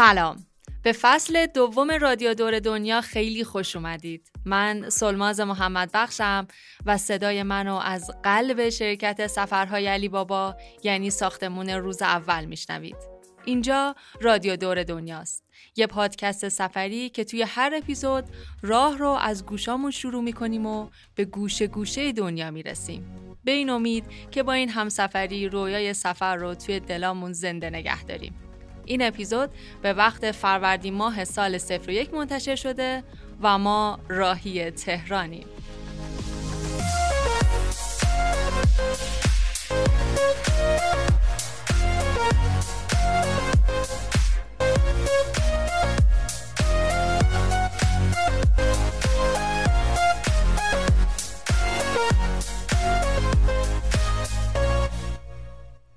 سلام. به فصل دوم رادیو دور دنیا خیلی خوش اومدید. من سلماز محمد بخشم و صدای منو از قلب شرکت سفرهای علی بابا یعنی ساختمون روز اول میشنوید. اینجا رادیو دور دنیاست. یه پادکست سفری که توی هر اپیزود راه رو از گوشامون شروع می‌کنیم و به گوشه گوشه دنیا می‌رسیم. به این امید که با این همسفری رویای سفر رو توی دلامون زنده نگه داریم. این اپیزود به وقت فروردین ماه سال 01 منتشر شده و ما راهی تهرانیم.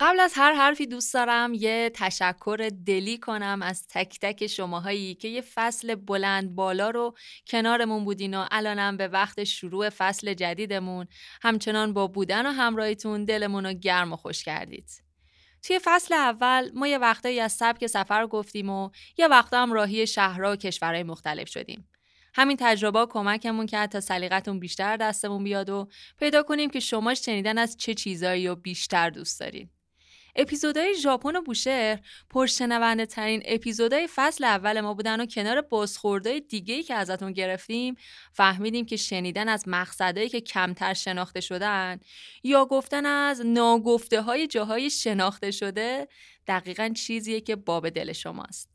قبل از هر حرفی دوست دارم یه تشکر دلی کنم از تک تک شماهایی که یه فصل بلند بالا رو کنارمون بودین و الانم به وقت شروع فصل جدیدمون همچنان با بودن و همراهیتون دلمون رو گرم و خوش کردید. توی فصل اول ما یه وقتایی از سبک سفر گفتیم و یه وقتا هم راهی شهرها و کشورهای مختلف شدیم. همین تجربه کمکمون کرد تا سلیقتون بیشتر دستمون بیاد و پیدا کنیم که شما شنیدن از چه چیزایی رو بیشتر دوست دارید. اپیزودهای ژاپن و بوشهر پرشنونده ترین اپیزودهای فصل اول ما بودن و کنار بازخوردهای دیگه که ازتون گرفتیم فهمیدیم که شنیدن از مقصدهایی که کمتر شناخته شدن یا گفتن از ناگفته های جاهای شناخته شده دقیقا چیزیه که باب دل شماست.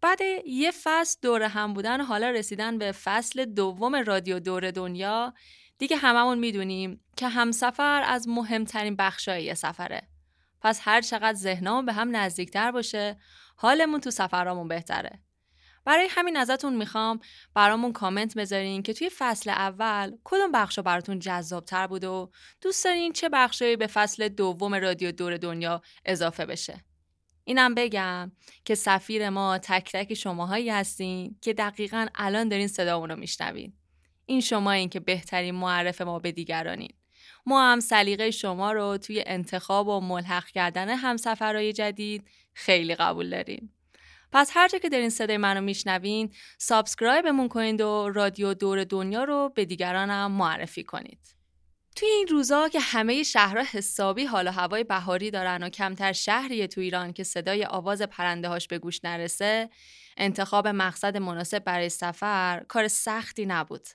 بعد یه فصل دور هم بودن حالا رسیدن به فصل دوم رادیو دور دنیا دیگه هممون می‌دونیم که همسفر از مهمترین بخشای سفره. پس هر چقدر ذهنمون به هم نزدیکتر باشه حالمون تو سفرامون بهتره. برای همین ازتون می‌خوام برامون کامنت بذارین که توی فصل اول کدوم بخشا براتون جذابتر بوده و دوست دارین چه بخشایی به فصل دوم رادیو دور دنیا اضافه بشه. اینم بگم که سفیر ما تک تک شماهایی هستین که دقیقا الان دارین صدامون رو میشنوین. این شمایین که بهترین معرف ما به دیگرانین. ما هم سلیقه شما رو توی انتخاب و ملحق کردن همسفرهای جدید خیلی قبول داریم. پس هر جا که دارین صدای منو میشنوین subscribe مون کنید و رادیو دور دنیا رو به دیگرانم معرفی کنید. توی این روزا که همه شهرها حسابی حال و هوای بهاری دارن و کمتر شهریه تو ایران که صدای آواز پرنده هاش به گوش نرسه انتخاب مقصد مناسب برای سفر کار سختی نبود.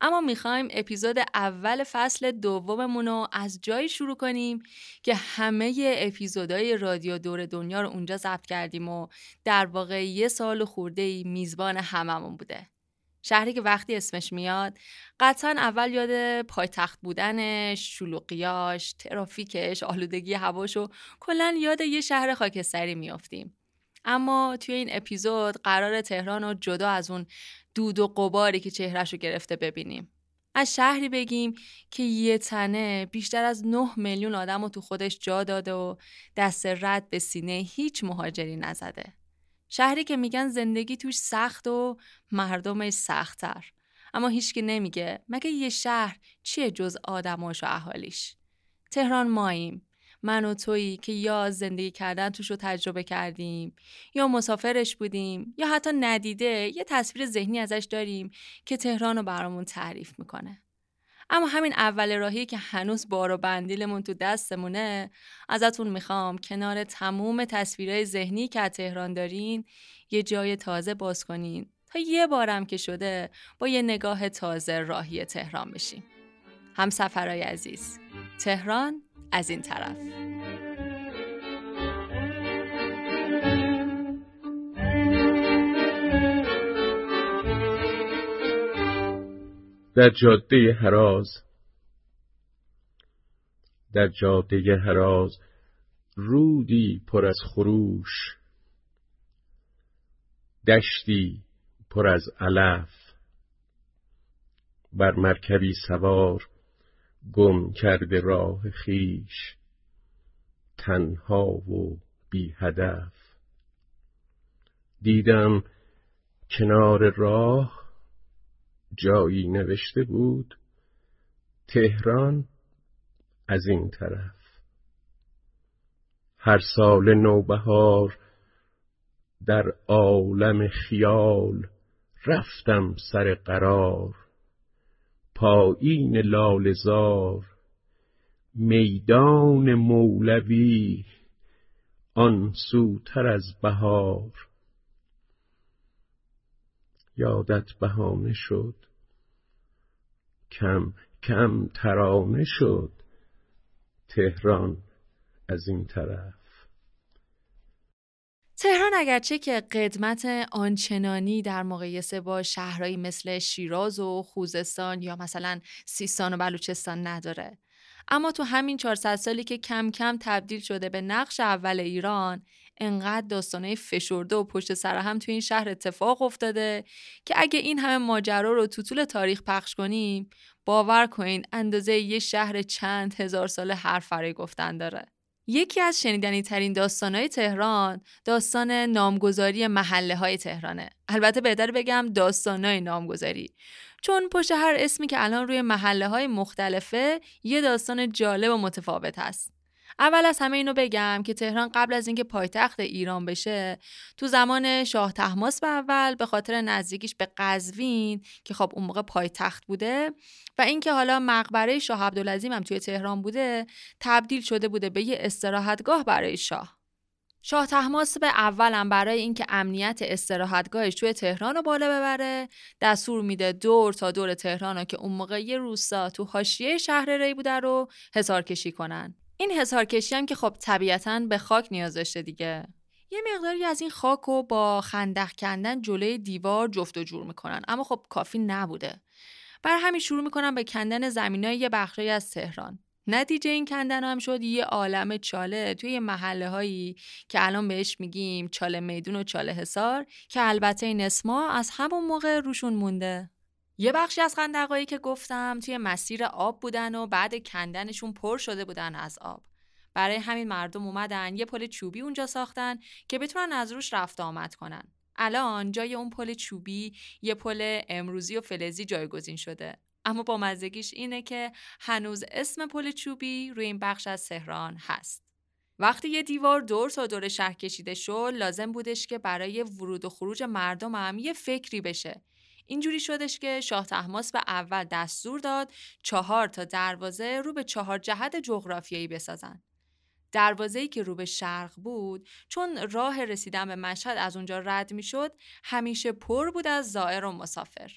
اما می‌خوایم اپیزود اول فصل دوممون رو از جایی شروع کنیم که همه اپیزودهای رادیو دور دنیا رو اونجا ضبط کردیم و در واقع یه سال خورده ای میزبان هممون بوده. شهری که وقتی اسمش میاد قطعا اول یاد پایتخت بودنش، شلوغیاش، ترافیکش، آلودگی هواش و کلا یاد یه شهر خاکستری میافتیم. اما توی این اپیزود قرار تهران رو جدا از اون دود و قباری که چهرش رو گرفته ببینیم. از شهری بگیم که یه تنه بیشتر از 9 میلیون آدم رو تو خودش جا داده و دست رد به سینه هیچ مهاجری نزده. شهری که میگن زندگی توش سخت و مردمش سختتر. اما هیچکی نمیگه مگه یه شهر چیه جز آدماش و اهالیش. تهران ماییم من و تویی که یا زندگی کردن توش رو تجربه کردیم یا مسافرش بودیم یا حتی ندیده یه تصویر ذهنی ازش داریم که تهران رو برامون تعریف می‌کنه. اما همین اول راهی که هنوز بار و بندیلمون تو دستمونه ازتون می‌خوام کنار تموم تصویرهای ذهنی که از تهران دارین یه جای تازه باز کنین تا یه بارم که شده با یه نگاه تازه راهی تهران بشیم. هم سفرهای عزیز تهران از این طرف. در جاده هراز در جاده هراز رودی پر از خروش دشتی پر از علف. بر مرکبی سوار گم کرده راه خیش تنها و بی هدف. دیدم کنار راه جایی نوشته بود تهران از این طرف. هر سال نوبهار در عالم خیال رفتم سر قرار. پایین لالزار میدان مولوی آن سوتر از بهار. یادت بهانه شد کم کم ترانه شد تهران از این طرف. تهران اگرچه که قدمت آنچنانی در مقایسه با شهرهایی مثل شیراز و خوزستان یا مثلا سیستان و بلوچستان نداره. اما تو همین 400 سالی که کم کم تبدیل شده به نقش اول ایران انقدر داستانه فشرده و پشت سر هم تو این شهر اتفاق افتاده که اگه این همه ماجرا رو تو طول تاریخ پخش کنیم باور کنین اندازه یه شهر چند هزار ساله حرف برای گفتن داره. یکی از شنیدنی ترین های تهران داستان نامگذاری محله های تهرانه. البته بهتر بگم های نامگذاری. چون پشت هر اسمی که الان روی محله های مختلفه یه داستان جالب و متفاوت هست. اول از همه اینو بگم که تهران قبل از اینکه پایتخت ایران بشه تو زمان شاه تحماس به اول به خاطر نزدیکیش به قزوین که خب اون موقع پایتخت بوده و اینکه حالا مقبره شاه عبدالعظیم هم توی تهران بوده تبدیل شده بوده به یه استراحتگاه برای شاه. شاه تحماس به اولم برای اینکه امنیت استراحتگاهش توی تهران رو بالا ببره دستور میده دور تا دور تهران رو که اون موقع یه روستا تو حاشیه شهر ری بوده رو حسار کشی کنن. این حسار کشی هم که خب طبیعتا به خاک نیاز داشته دیگه. یه مقداری از این خاک رو با خندق کندن جلوی دیوار جفت و جور می‌کنن. اما خب کافی نبوده. بر همین شروع می‌کنن به کندن زمینای یه بخشی از تهران. نتیجه این کندن هم شد یه عالم چاله توی محله هایی که الان بهش میگیم چاله میدون و چاله حسار که البته این اسما از همون موقع روشون مونده. یه بخشی از خندقایی که گفتم توی مسیر آب بودن و بعد کندنشون پر شده بودن از آب. برای همین مردم اومدن یه پل چوبی اونجا ساختن که بتونن از روش رفت آمد کنن. الان جای اون پل چوبی یه پل امروزی و فلزی جایگزین شده. اما با مزدگیش اینه که هنوز اسم پل چوبی روی این بخش از تهران هست. وقتی یه دیوار دور تا دور شهر کشیده شد لازم بودش که برای ورود و خروج مردم هم یه فکری بشه اینجوری شدش که شاه تحماس به اول دستور داد چهار تا دروازه رو به چهار جهت جغرافیایی بسازن. دروازه‌ای که رو به شرق بود چون راه رسیدن به مشهد از اونجا رد می‌شد همیشه پر بود از زائر و مسافر.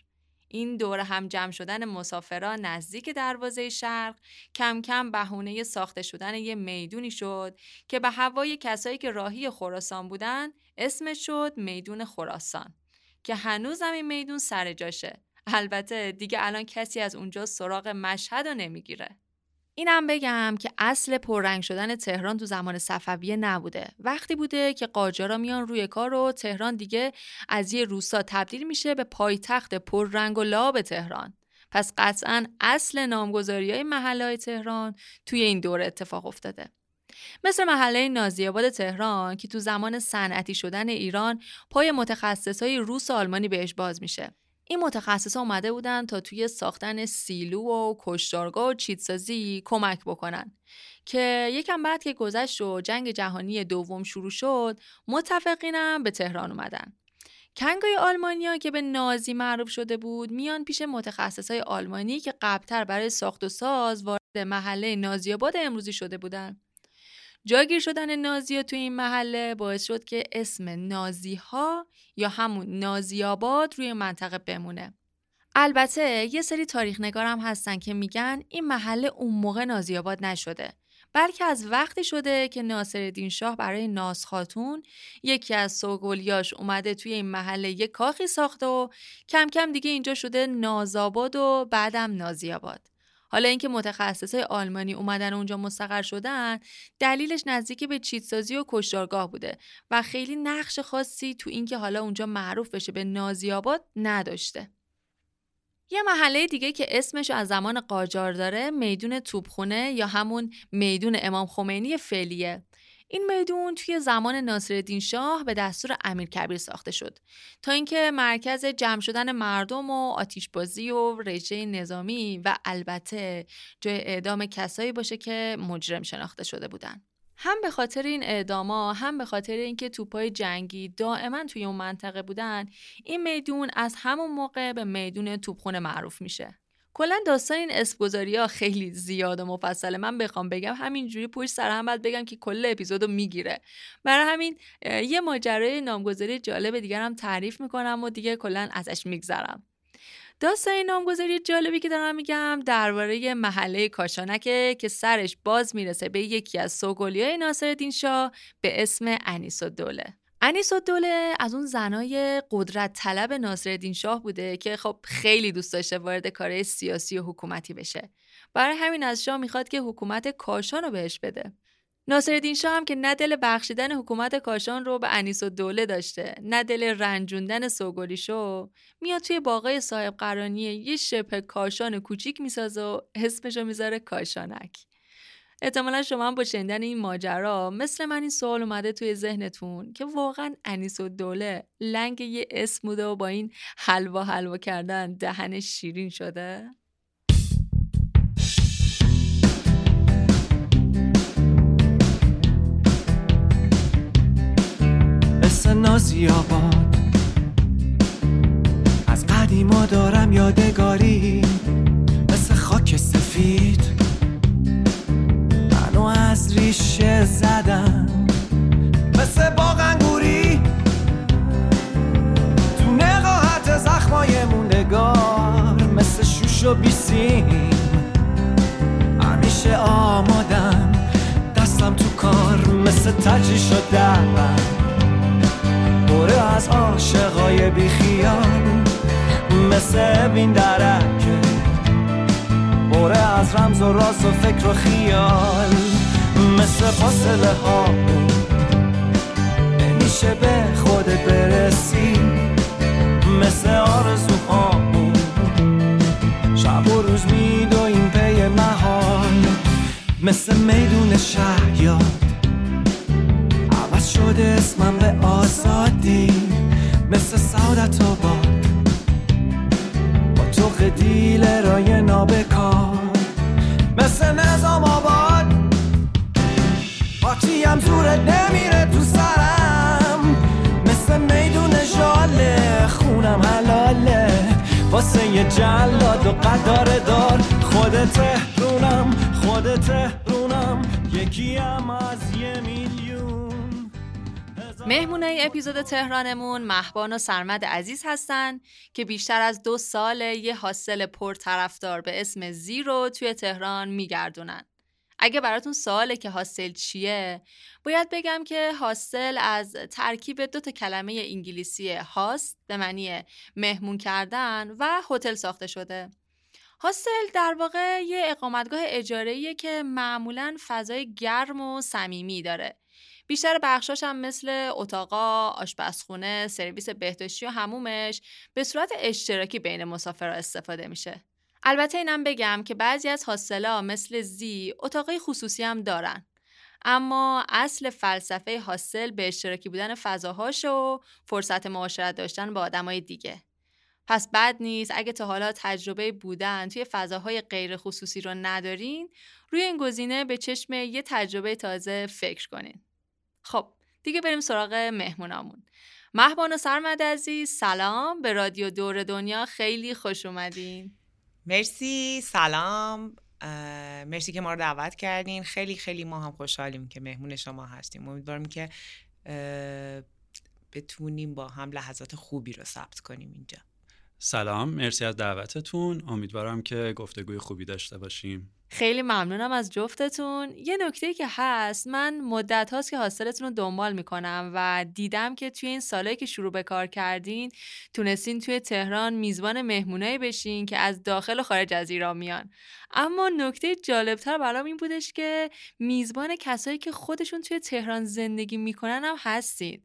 این دور هم جمع شدن مسافران نزدیک دروازه شرق کم کم بهونه ساخته شدن یه می‌دونی شد که به هوای کسایی که راهی خراسان بودن اسمش شد میدون خراسان. که هنوزم این میدون سر جاشه. البته دیگه الان کسی از اونجا سراغ مشهد رو نمی‌گیره. اینم بگم که اصل پررنگ شدن تهران تو زمان صفویه نبوده. وقتی بوده که قاجارا میان روی کار و تهران دیگه از یه روستا تبدیل میشه به پایتخت پررنگ و لاب تهران. پس قطعا اصل نامگذاری های محله های تهران توی این دوره اتفاق افتاده. مثل محله نازیاباد تهران که تو زمان صنعتی شدن ایران پای های روس و آلمانی بهش باز میشه. این متخصص اومده بودن تا توی ساختن سیلو و کشتارگاه و چیتسازی کمک بکنن. که یکم بعد که گذشت و جنگ جهانی دوم شروع شد متفقینم به تهران اومدن. کنگای آلمانیا که به نازی معروف شده بود میان پیش متخصص های آلمانی که قبلتر برای ساخت و ساز وارد محله نازیاباد امروزی شده بودن. جاگیر شدن نازی تو این محله باعث شد که اسم نازی ها یا همون نازیاباد روی منطقه بمونه. البته یه سری تاریخ نگارم هستن که میگن این محله اون موقع نازیاباد نشده بلکه از وقتی شده که ناصر شاه برای ناز خاتون یکی از سوگلیاش اومده توی این محله یه کاخی ساخته و کم کم دیگه اینجا شده نازآباد و بعدم نازیاباد. حالا اینکه متخصصای آلمانی اومدن اونجا مستقر شدن دلیلش نزدیک به چیتسازی و کشتارگاه بوده و خیلی نقش خاصی تو اینکه حالا اونجا معروف بشه به نازیاباد نداشته. یه محله دیگه که اسمش از زمان قاجار داره میدون توبخونه یا همون میدون امام خمینی فعلیه. این میدون توی زمان ناصرالدین شاه به دستور امیر کبیر ساخته شد تا اینکه مرکز جمع شدن مردم و آتیشبازی و رژه نظامی و البته جای اعدام کسایی باشه که مجرم شناخته شده بودن. هم به خاطر این اعداما هم به خاطر اینکه توپای جنگی دائما توی اون منطقه بودن این میدون از همون موقع به میدون توپخونه معروف میشه کلا داستان این اسپگذاری ها خیلی زیاد و مفصله. من بخوام بگم همینجوری پشت سر هم باید بگم که کل اپیزودو می‌گیره. برای همین یه ماجرای نامگذاری جالب دیگر هم تعریف می‌کنم و دیگه کلا ازش میگذرم. داستان نامگذاری جالبی که دارم میگم درباره محله کاشانکه که سرش باز می‌رسه به یکی از سوگلیای ناصرالدین شاه به اسم انیس الدوله. انیس الدوله از اون زنای قدرت طلب ناصرالدین شاه بوده که خب خیلی دوست داشته وارد کارهای سیاسی و حکومتی بشه. برای همین از شاه می‌خواد که حکومت کاشان رو بهش بده. ناصرالدین شاه هم که نه دل بخشیدن حکومت کاشان رو به انیس دوله داشته نه دل رنجوندن سوگلیشو میاد توی باقای صاحب قرانی یه شبه کاشان کوچیک می‌سازه و اسمشو می‌ذاره کاشانک. احتمالا شما هم با شنیدن این ماجرا مثل من این سوال اومده توی ذهنتون که واقعا انیس و دوله لنگ یه اسم بوده و با این حلوا حلوا کردن دهنش شیرین شده؟ نازی آباد. از قدیما دارم یادگاری. مثل خاک سفید. از ریشه زدم مثل باغ انگوری. تو نقاهت زخمای موندگار مثل شوش و بیسیم. همیشه آمادم. دستم تو کار. مثل تجی شدم از عاشقای بیخیال. مثل این درکه بره از رمز و راز و فکر و خیال. مثل فاصله ها. نمیشه اپیزود تهرانمون محبان و سرمد عزیز هستن که بیشتر از دو سال یه حاصل پرطرفدار به اسم زیرو توی تهران میگردونن. اگه براتون سواله که حاصل چیه باید بگم که حاصل از ترکیب دو تا کلمه انگلیسی هاست به معنی مهمون کردن و هتل ساخته شده هاستل در واقع یه اقامتگاه اجاره‌ایه که معمولا فضای گرم و صمیمی داره بیشتر بخشاش هم مثل اتاقا، آشپزخونه، سرویس بهداشتی و همومش به صورت اشتراکی بین مسافرها استفاده میشه. البته اینم بگم که بعضی از هاستلا مثل زی اتاقای خصوصی هم دارن. اما اصل فلسفه هاستل به اشتراکی بودن فضاهاش و فرصت معاشرت داشتن با آدمای دیگه. پس بد نیست اگه تا حالا تجربه بودن توی فضاهای غیر خصوصی رو ندارین روی این گزینه به چشم یه تجربه تازه فکر کنین. خب دیگه بریم سراغ مهمونامون. محبان و سرمد عزیز سلام. به رادیو دور دنیا خیلی خوش اومدین. مرسی سلام. مرسی که ما رو دعوت کردین. خیلی خیلی ما هم خوشحالیم که مهمون شما هستیم. امیدوارم که بتونیم با هم لحظات خوبی رو ثبت کنیم اینجا. سلام مرسی از دعوتتون. امیدوارم که گفتگوی خوبی داشته باشیم. خیلی ممنونم از جفتتون. یه نکته که هست من مدت هاست که حاصلتون رو دنبال می‌کنم و دیدم که توی این سالهایی که شروع به کار کردین تونستین توی تهران میزبان مهمونایی بشین که از داخل و خارج از ایران میان. اما نکته جالبتر برام این بودش که میزبان کسایی که خودشون توی تهران زندگی می‌کنن هم هستین.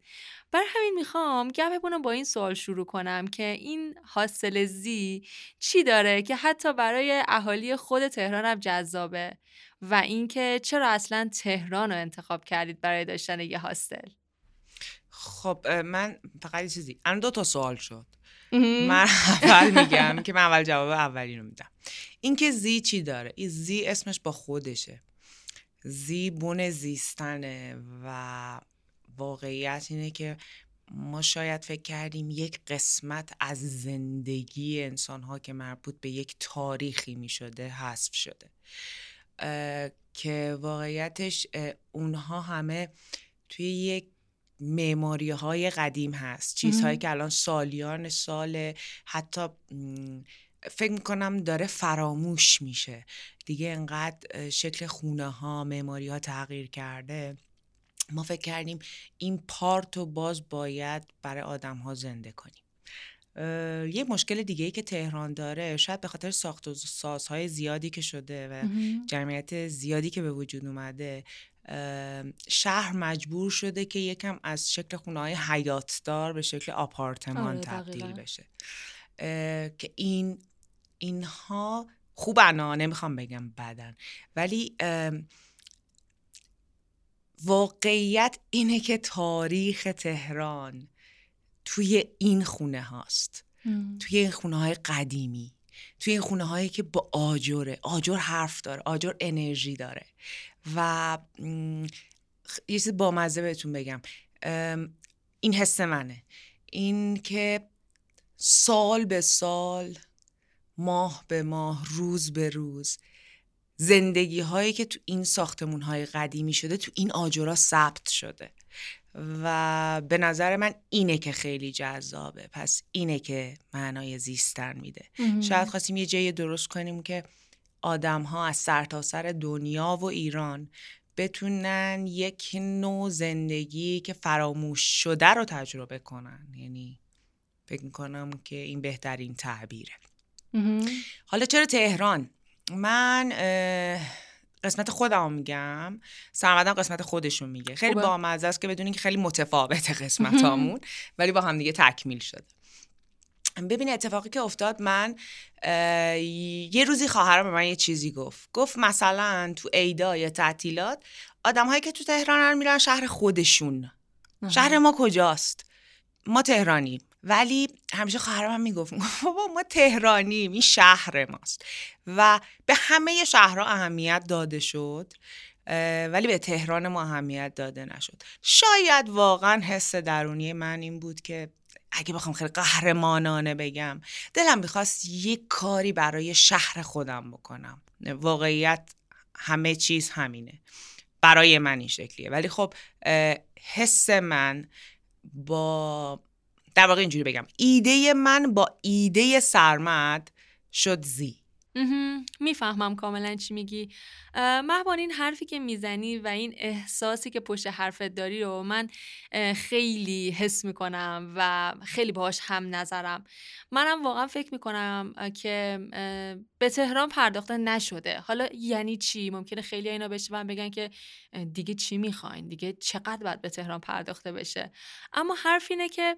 بر همین می‌خوام گپمون با این سوال شروع کنم که این حاصل زی چی داره که حتی برای اهالی خود تهران هم جذابه و اینکه چرا اصلا تهران رو انتخاب کردید برای داشتن یه هاستل خب من فقط یه چیزی الان دو تا سوال شد. من اول میگم که من اول جواب اولی رو میدم. اینکه زی چی داره؟ این زی اسمش با خودشه. زیبون زیستنه و واقعیت اینه که ما شاید فکر کردیم یک قسمت از زندگی انسان ها که مربوط به یک تاریخی می شده حذف شده. که واقعیتش اونها همه توی یک معماری های قدیم هست. چیزهایی که الان سالیان سال حتی فکر می‌کنم داره فراموش میشه. دیگه انقدر شکل خونه ها معماری ها تغییر کرده. ما فکر کردیم این پارت رو باز باید برای آدم ها زنده کنیم. یه مشکل دیگه ای که تهران داره شاید به خاطر ساخت و سازهای زیادی که شده و جمعیت زیادی که به وجود اومده شهر مجبور شده که یکم از شکل خونه های حیاتدار به شکل آپارتمان آره، تبدیل بشه. که این اینها خوبن نمی‌خوام بگم بدن. ولی واقعیت اینه که تاریخ تهران توی این خونه هاست. توی این خونه های قدیمی. توی این خونه هایی که با آجره آجر حرف داره آجر انرژی داره. و یه چیز بامزه بهتون بگم. این حس منه. این که سال به سال ماه به ماه روز به روز زندگی هایی که تو این ساختمون های قدیمی شده تو این آجرا ثبت شده. و به نظر من اینه که خیلی جذابه. پس اینه که معنای زیستن میده. شاید خواستیم یه جای درست کنیم که آدم ها از سرتاسر سر دنیا و ایران بتونن یک نوع زندگی که فراموش شده رو تجربه کنن. یعنی فکر می‌کنم که این بهترین تعبیره. حالا چرا تهران؟ من قسمت خودم میگم. سرمدم قسمت خودشون میگه. خیلی با مزه است که بدونین که خیلی متفاوت قسمت همون ولی با هم دیگه تکمیل شده. ببین اتفاقی که افتاد من یه روزی خواهرم به من یه چیزی گفت. گفت مثلا تو عیدا یا تعطیلات آدم هایی که تو تهران میرن شهر خودشون. شهر ما کجاست؟ ما تهرانیم. ولی همیشه خواهرم هم می‌گفت بابا ما تهرانیم این شهر ماست. و به همه شهرها اهمیت داده شد ولی به تهران ما اهمیت داده نشد. شاید واقعا حس درونی من این بود که اگه بخوام خیلی قهرمانانه بگم دلم می‌خواست یک کاری برای شهر خودم بکنم. واقعیت همه چیز همینه. برای من این شکلیه. ولی خب حس من با در واقع اینجوری بگم. ایده من با ایده سرمد شد زی. می‌فهمم کاملا چی میگی. مهبان این حرفی که می‌زنی و این احساسی که پشت حرفت داری رو من خیلی حس می‌کنم و خیلی باهاش هم نظرم. منم واقعا فکر می‌کنم که به تهران پرداخته نشده. حالا یعنی چی؟ ممکنه خیلی اینا بشه بگن که دیگه چی می‌خواین؟ دیگه چقدر باید به تهران پرداخته بشه؟ اما حرف اینه که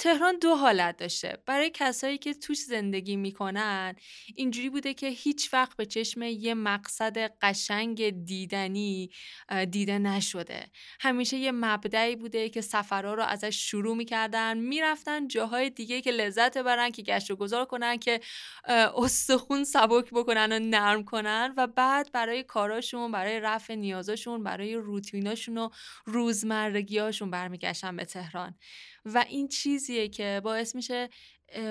تهران دو حالت داشته. برای کسایی که توش زندگی می‌کنن اینجوری بوده که هیچ وقت به چشم یه مقصد قشنگ دیدنی دیده نشده. همیشه یه مبدعی بوده که سفرها رو ازش شروع می‌کردن می‌رفتن جاهای دیگه که لذت برن که گشت و گذار کنن که استخون سبک بکنن و نرم کنن و بعد برای کاراشون برای رفع نیازاشون برای روتیناشون و روزمرگیاشون برمیگشتن به تهران. و این چیزیه که باعث میشه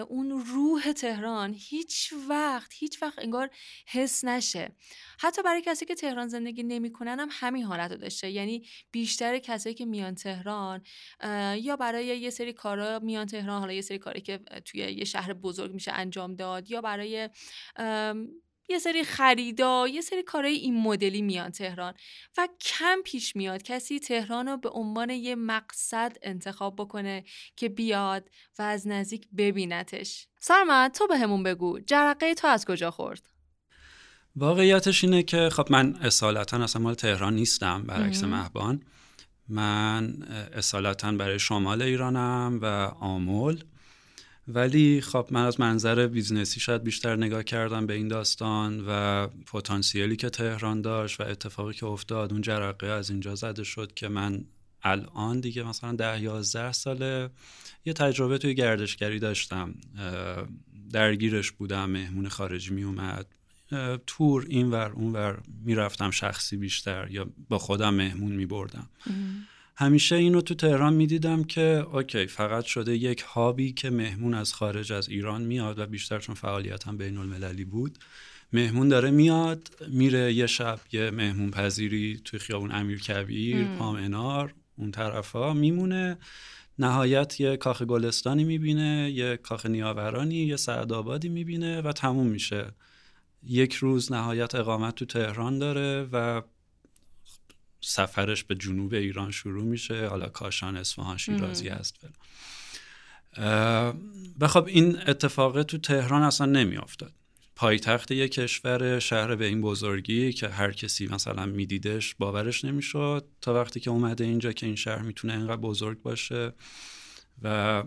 اون روح تهران هیچ وقت هیچ وقت انگار حس نشه. حتی برای کسی که تهران زندگی نمی‌کنن هم همین حالت رو داشته. یعنی بیشتر کسایی که میان تهران یا برای یه سری کارا میان تهران حالا یه سری کاری که توی یه شهر بزرگ میشه انجام داد یا برای یه سری خریدا یه سری کارهای این مدلی میان تهران و کم پیش میاد کسی تهران رو به عنوان یه مقصد انتخاب بکنه که بیاد و از نزدیک ببینتش. سرمت تو به همون بگو. جرقه تو از کجا خورد؟ واقعیتش اینه که خب من اصالتا اصلا مال تهران نیستم برعکس مهبان. من اصالتا برای شمال ایرانم و آمل. ولی خب من از منظر business ی شاید بیشتر نگاه کردم به این داستان و پتانسیلی که تهران داشت و اتفاقی که افتاد اون جرقه از اینجا زده شد که من الان دیگه مثلا ده یازده ساله یه تجربه توی گردشگری داشتم. درگیرش بودم مهمون خارجی می اومد. تور اینور اونور می‌رفتم شخصی بیشتر یا با خودم مهمون میبردم. همیشه اینو تو تهران می‌دیدم که اوکی فقط شده یک هابی که مهمون از خارج از ایران میاد و بیشتر چون فعالیتم بین المللی بود. مهمون داره میاد میره یه شب یه مهمون پذیری توی خیابون امیر کبیر پام انار اون طرفا میمونه. نهایت یه کاخ گلستانی می‌بینه یه کاخ نیاورانی یه سعدآبادی می‌بینه و تموم میشه. یک روز نهایت اقامت تو تهران داره و سفرش به جنوب ایران شروع میشه. حالا کاشان اصفهان شیرازی هست. و خب این اتفاق تو تهران اصلا نمیافتاد. پایتخت یک کشور شهر به این بزرگی که هر کسی مثلا میدیدش باورش نمی‌شد. تا وقتی که اومده اینجا که این شهر می‌تونه اینقدر بزرگ باشه و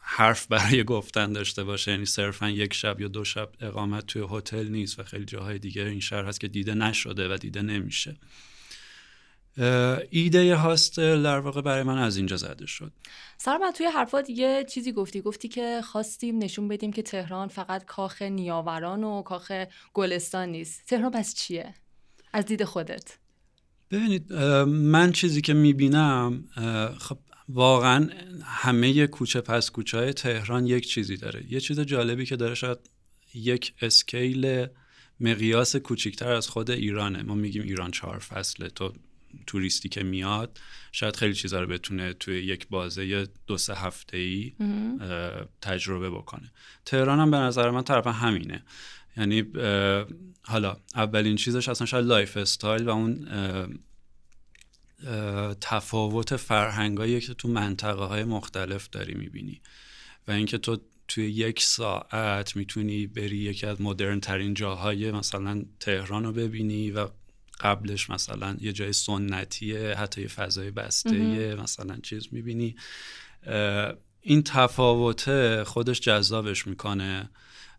حرف برای گفتن داشته باشه. یعنی صرفا یک شب یا دو شب اقامت توی هتل نیست و خیلی جاهای دیگه این شهر هست که دیده نشده و دیده نمیشه. ایده هاستل در واقع برای من از اینجا زده شد. من توی حرفات یه چیزی گفتی؟ گفتی که خواستیم نشون بدیم که تهران فقط کاخ نیاوران و کاخ گلستان نیست. تهران بس چیه؟ از دید خودت. ببینید من چیزی که می‌بینم خب واقعا همه کوچه پس کوچه های تهران یک چیزی داره. یه چیز جالبی که داره شاید یک اسکیل مقیاس کوچیکتر از خود ایرانه. ما میگیم ایران چهار فصله تو توریستی که میاد شاید خیلی چیزا رو بتونه توی یک بازه دو سه هفته ای تجربه بکنه. تهران هم به نظر من طرف همینه. یعنی حالا اولین چیزش اصلا شاید lifestyle و اون تفاوت فرهنگایی که تو منطقه های مختلف داری می‌بینی و اینکه تو توی یک ساعت می‌تونی بری یکی از مدرن ترین جاهای مثلا تهران رو ببینی و قبلش مثلا یه جای سنتیه حتی یه فضای بسته مثلا چیز می‌بینی. این تفاوته خودش جذابش می‌کنه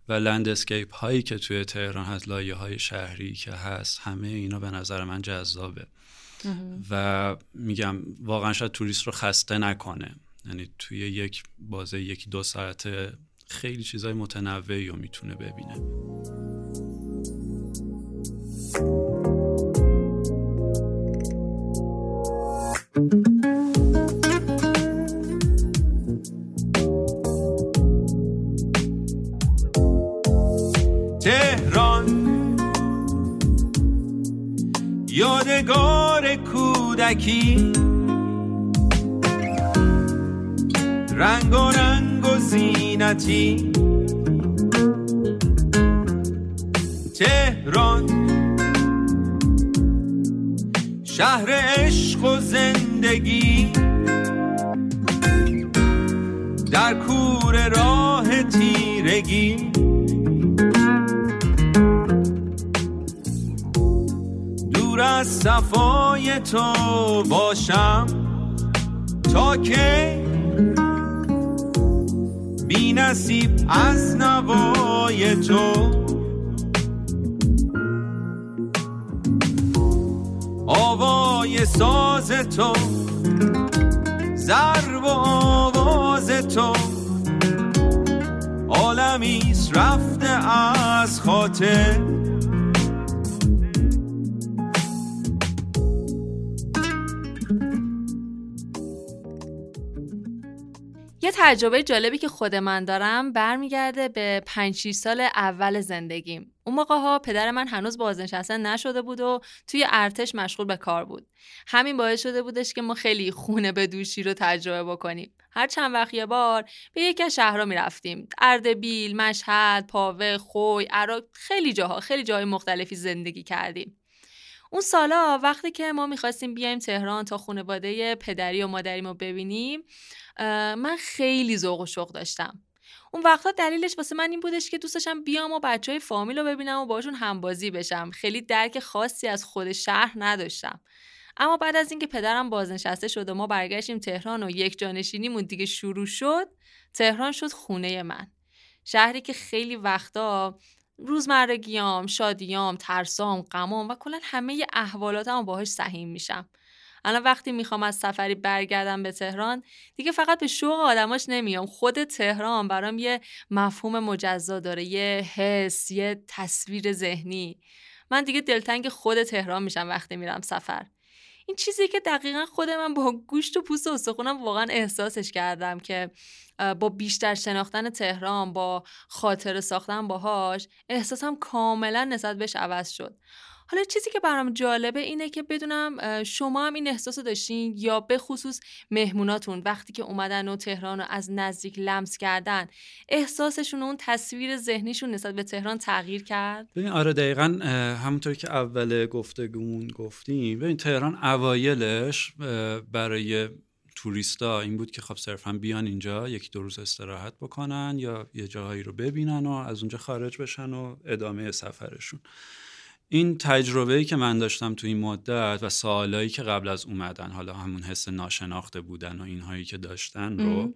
و لندسکیپ هایی که توی تهران هست لایه های شهری که هست همه اینا به نظر من جذابه. و میگم واقعا شاید توریست رو خسته نکنه. یعنی توی یک بازه یکی دو ساعته خیلی چیزای متنوعی رو می‌تونه ببینه. کودکی. رنگ و رنگ و زینتی. تهران. شهر عشق و زندگی. در کور راه تیرگی. از صفای تو باشم. تا که بی نصیب از نوای تو. آوای ساز تو ضرب و آواز تو. عالمی رفته از خاطر. تجربه جالبی که خود من دارم برمیگرده به 5 سال اول زندگیم. اون موقع ها پدر من هنوز بازنشسته نشده بود و توی ارتش مشغول به کار بود. همین باعث شده بودش که ما خیلی خونه به دوشی رو تجربه بکنیم. هر چند وقت یه بار به یکی از شهرها می‌رفتیم. اردبیل مشهد پاوه خوی عراق خیلی جاها خیلی جای مختلفی زندگی کردیم. اون سالا وقتی که ما می‌خواستیم بیایم تهران تا خانواده پدری و مادریمو ببینیم من خیلی ذوق و شوق داشتم. اون وقتا دلیلش واسه من این بودش که دوست داشتم بیام و بچه های فامیل رو ببینم و باشون همبازی بشم. خیلی درک خاصی از خود شهر نداشتم. اما بعد از اینکه پدرم بازنشسته شد و ما برگشتیم تهران و یک جانشینیمون دیگه شروع شد تهران شد خونه من. شهری که خیلی وقتا روزمرگیام، شادیام، ترسام، غمام و کلا همه احوالاتم باهاش سهیم میشم. الان وقتی می‌خوام از سفری برگردم به تهران دیگه فقط به شوق آدماش نمیام. خود تهران برام یه مفهوم مجزا داره یه حس یه تصویر ذهنی. من دیگه دلتنگ خود تهران میشم وقتی میرم سفر. این چیزی که دقیقا خود من با گوشت و پوست و استخونم واقعا احساسش کردم که با بیشتر شناختن تهران با خاطر ساختن باهاش احساسم کاملا نسبت بهش عوض شد. حالا چیزی که برام جالبه اینه که بدونم شما هم این احساس داشتین یا به خصوص مهموناتون وقتی که اومدن و تهران رو از نزدیک لمس کردن احساسشون اون تصویر ذهنیشون نسبت به تهران تغییر کرد؟ ببین آره دقیقا همونطوری که اول گفتگون گفتیم ببین تهران اوایلش برای توریستا این بود که خب صرفا بیان اینجا یکی دو روز استراحت بکنن یا یه جاهایی رو ببینن و از اونجا خارج بشن و ادامه سفرشون. این تجربه‌ای که من داشتم تو این مدت و سوالایی که قبل از اومدن حالا همون حس ناشناخته بودن و اینهایی که داشتن رو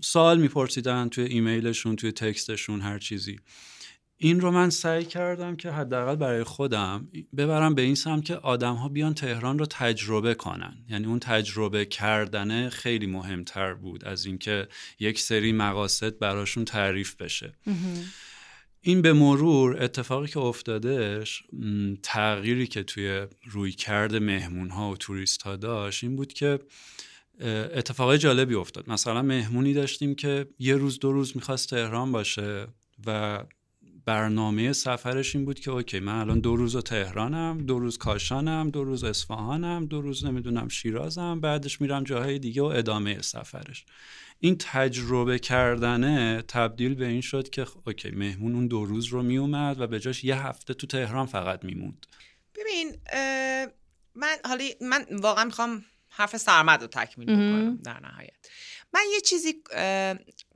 سوال میپرسیدن توی ایمیلشون توی تکستشون هر چیزی. این رو من سعی کردم که حداقل برای خودم ببرم به این سمت که آدم ها بیان تهران رو تجربه کنن. یعنی اون تجربه کردنه خیلی مهمتر بود از اینکه یک سری مقاصد براشون تعریف بشه. این به مرور اتفاقی که افتادش تغییری که توی روی کرد مهمون ها و توریست ها داشت این بود که اتفاقای جالبی افتاد. مثلا مهمونی داشتیم که یه روز دو روز می‌خواست تهران باشه و برنامه سفرش این بود که اوکی من الان دو روز تهرانم دو روز کاشانم دو روز اصفهانم دو روز نمی‌دونم شیرازم بعدش میرم جاهای دیگه و ادامه سفرش. این تجربه کردنه تبدیل به این شد که اوکی مهمون اون دو روز رو میومد و به جاش یه هفته تو تهران فقط میموند. ببین من حالا من واقعا می‌خوام حرف سرمد رو تکمیل بکنم در نهایت. من یه چیزی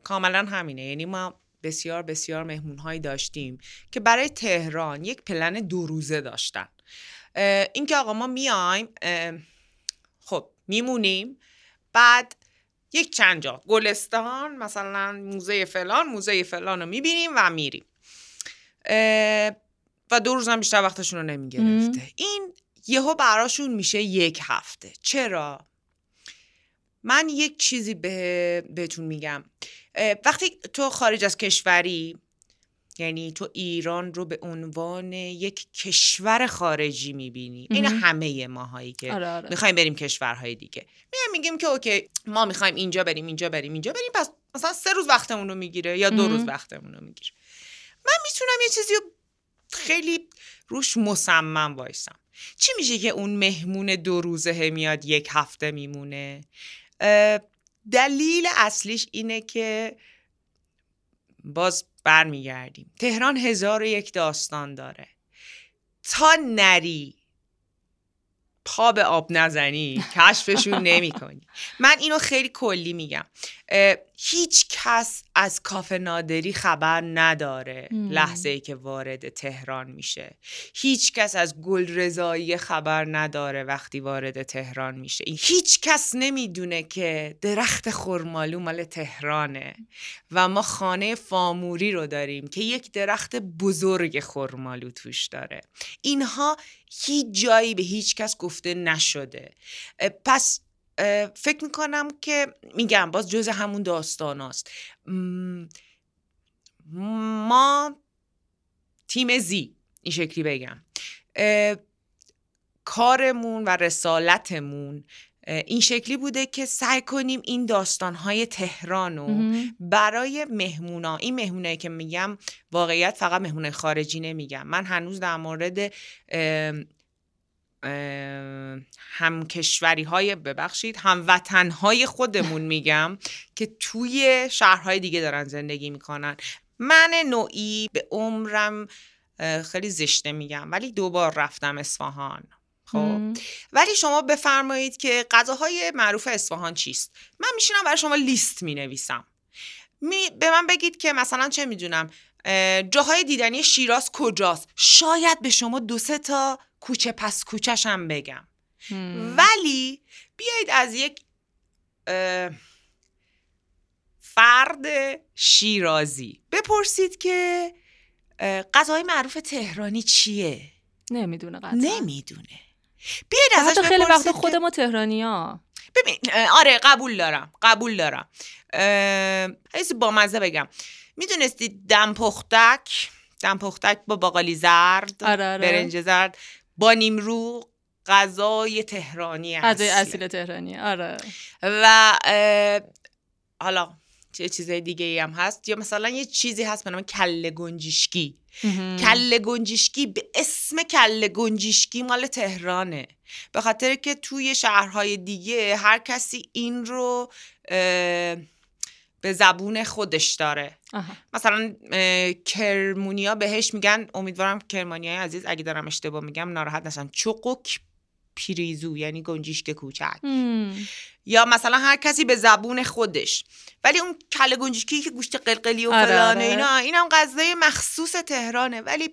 کاملا همینه. یعنی ما بسیار بسیار مهمون هایی داشتیم که برای تهران یک پلن دو روزه داشتن. اینکه آقا ما میایم خب میمونیم بعد یک چند جا. گلستان مثلا موزه فلان موزه فلان رو می‌بینیم و میریم. و دو روز هم بیشتر وقتشون رو نمی‌گرفته. این یهو براشون میشه یک هفته. چرا؟ من یک چیزی به بهتون میگم. وقتی تو خارج از کشوری یعنی تو ایران رو به عنوان یک کشور خارجی می‌بینی. این همه ماهایی که آره آره. می‌خوایم بریم کشورهای دیگه. میایم میگیم که اوکی ما می‌خوایم اینجا بریم اینجا بریم اینجا بریم پس مثلا سه روز وقتمون رو می‌گیره یا دو روز وقتمون رو می‌گیره. من می‌تونم یه چیزی رو خیلی روش مصمم وایسم. چی میشه که اون مهمون دو روزه میاد یک هفته میمونه؟ دلیل اصلیش اینه که باز برمیگردیم. تهران هزار و یک داستان داره. تا نری پا به آب نزنی کشفشون نمی کنی من اینو خیلی کلی میگم. هیچ کس از کافه نادری خبر نداره لحظه ای که وارد تهران میشه. هیچ کس از گل رضایی خبر نداره وقتی وارد تهران میشه. هیچ کس نمی‌دونه که درخت خرمالو مال تهرانه و ما خانه فاموری رو داریم که یک درخت بزرگ خرمالو توش داره. اینها هیچ جایی به هیچ کس گفته نشده. پس فکر می‌کنم که میگم باز جز همون داستان هاست. ما تیم زی این شکلی بگم. کارمون و رسالتمون این شکلی بوده که سعی کنیم این داستانهای تهران رو برای مهمونا این مهمونایی که میگم واقعیت فقط مهمون خارجی نمیگم. من هنوز در مورد هم کشوری های ببخشید هم وطن های خودمون میگم که توی شهرهای دیگه دارن زندگی می‌کنن. من نوعی به عمرم خیلی زشته میگم ولی دوبار رفتم اصفهان. خب. ولی شما بفرمایید که غذاهای معروف اصفهان چیست؟ من میشینم برای شما لیست می‌نویسم. می... به من بگید که مثلا چه می‌دونم جاهای دیدنی شیراز کجاست؟ شاید به شما دو سه تا کوچه پس کوچش هم بگم ولی بیایید از یک فرد شیرازی بپرسید که غذای معروف تهرانی چیه؟ نمی‌دونه نمی‌دونه. بیاید ازش خیلی وقت خود ما تهرانی ها ببین آره قبول دارم قبول دارم. حیث با مزه بگم. می‌دونستی دم پختک؟ دم پختک با باقالی زرد آره، آره. برنج زرد با نیمرو غذای تهرانی غذای. اصیل تهرانی آره. و حالا چه چیزای دیگه ای هم هست. یا مثلا یه چیزی هست به نام کله گنجشکی. کله گنجشکی به اسم کله گنجشکی مال تهرانه. به خاطر که توی شهرهای دیگه هر کسی این رو به زبون خودش داره. آها. مثلا کرمونیا بهش میگن امیدوارم کرمانیای عزیز اگه دارم اشتباه میگم ناراحت نشن. چقوک پیریزو یعنی گنجشک کوچک. یا مثلا هر کسی به زبون خودش. ولی اون کله گنجشکی که گوشت قلقلی و آره، فلانه آره. اینا اینم غذای مخصوص تهرانه. ولی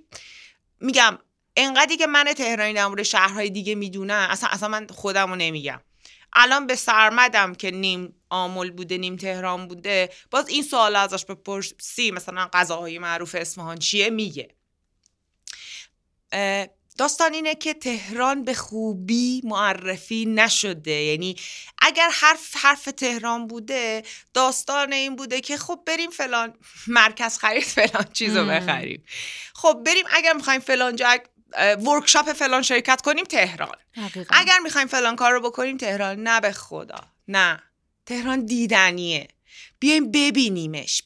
میگم انقدری که من تهرانی در مورد شهرهای دیگه می‌دونم اصلا اصلا من خودم رو نمیگم. الان به سرمدم که نیم آمل بوده نیم تهران بوده باز این سوال ازش بپرسی مثلا غذاهای معروف اصفهان چیه؟ میگه. داستان اینه که تهران به خوبی معرفی نشده. یعنی اگر حرف حرف تهران بوده داستان این بوده که خب بریم فلان مرکز خرید فلان چیز رو مم. بخریم. خب بریم اگر می‌خوایم فلان جا ورکشاپ فلان شرکت کنیم تهران. دقیقاً. اگر می‌خوایم فلان کار رو بکنیم تهران نه به خدا. نه. تهران دیدنیه. بیایم ببینیمش.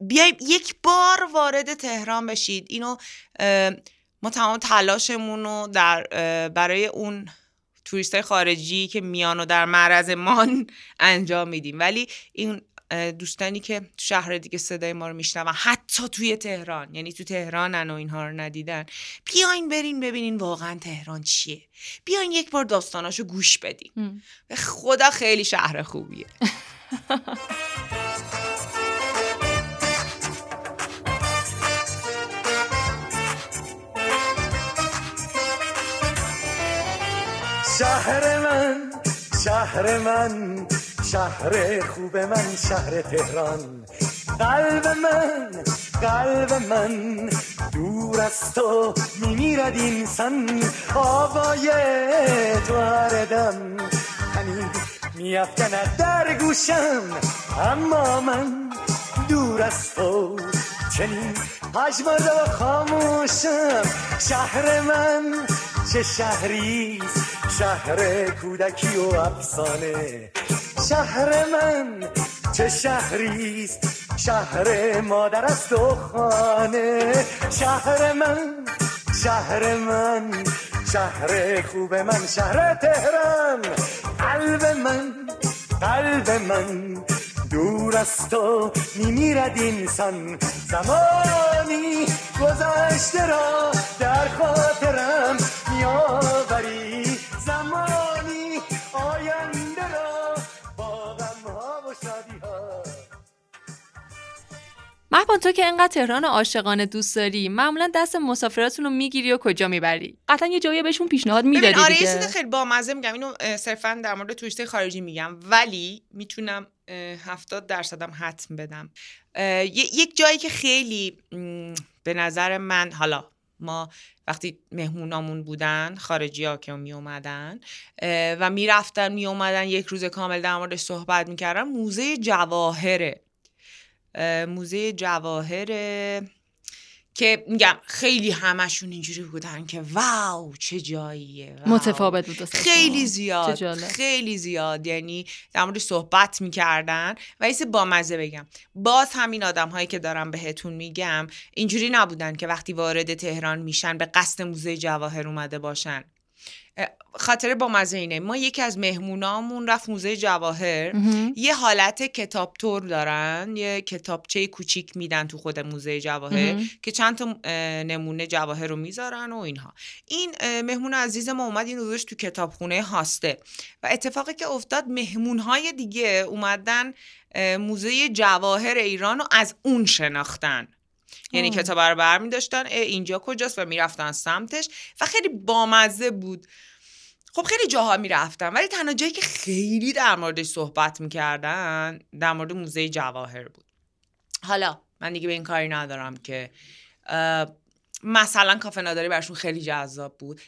بیایم یک بار وارد تهران بشید. اینو ما تمام تلاشمون رو در برای اون توریست خارجی که میان و در معرض مان انجام میدیم. ولی این دوستانی که تو شهر دیگه صدای ما رو میشنون حتی توی تهران یعنی تو تهرانن و اینها رو ندیدن بیاین برین ببینین واقعا تهران چیه. بیاین یک بار داستاناشو گوش بدین. به خدا خیلی شهر خوبیه. شهر من شهر من شهر خوب من شهر تهران. قلب من قلب من دور از تو میمیرد اینسان آوای تو هر دم میافکند در گوشم. اما من دور از تو چنین پژمرده و خاموشم. شهر من چه شهریست شهر کودکی و افسانه. شهر من چه شهریست؟ شهر مادر است و خانه. شهر من شهر من شهر خوب من شهر تهران. قلب من قلب من دور از تو میمیرد اینسان زمانی گذشته را در خاطرم تو که انقدر تهران عاشقانه دوست داری معمولا دست مسافراتون رو می‌گیری و کجا می‌بری؟ قطعا یه جایی بهشون پیشنهاد می‌دادی آره یه دیگه. چیز خیلی بامزه میگم اینو صرفا در مورد توریست خارجی میگم ولی می‌تونم هفتاد درصدم حتم بدم. یک جایی که خیلی به نظر من حالا ما وقتی مهمونامون بودن خارجی ها که می اومدن و می‌رفتن می اومدن یک روز کامل در موردش صحبت می‌کردن موزه جواهره. اه، موزه جواهره که میگم خیلی همشون اینجوری بودن که واو چه جاییه واو. متفاوت بود خیلی زیاد. خیلی زیاد. یعنی در مورد صحبت می‌کردن. و ایسه با مزه بگم. باز همین آدم هایی که دارم بهتون میگم اینجوری نبودن که وقتی وارد تهران میشن به قصد موزه جواهر اومده باشن. اه، خاطر با مزه اینه. ما یکی از مهمونامون رفت موزه جواهر. مهم. یه حالت کتاب تور دارن. یه کتابچه کوچیک میدن تو خود موزه جواهر مهم. که چند تا نمونه جواهر رو می‌ذارن و اینها. این مهمون عزیز ما اومد این روزش تو کتابخونه هاسته. و اتفاقی که افتاد مهمون های دیگه اومدن موزه جواهر ایران رو از اون شناختن. یعنی آه. کتاب رو برمی داشتن اینجا کجاست؟ و می‌رفتن سمتش. و خیلی بامزه بود. خب خیلی جاها می‌رفتم ولی تنها جایی که خیلی در موردش صحبت می‌کردن در مورد موزه جواهر بود. حالا من دیگه به این کاری ندارم که مثلا کافه ناداری برشون خیلی جذاب بود.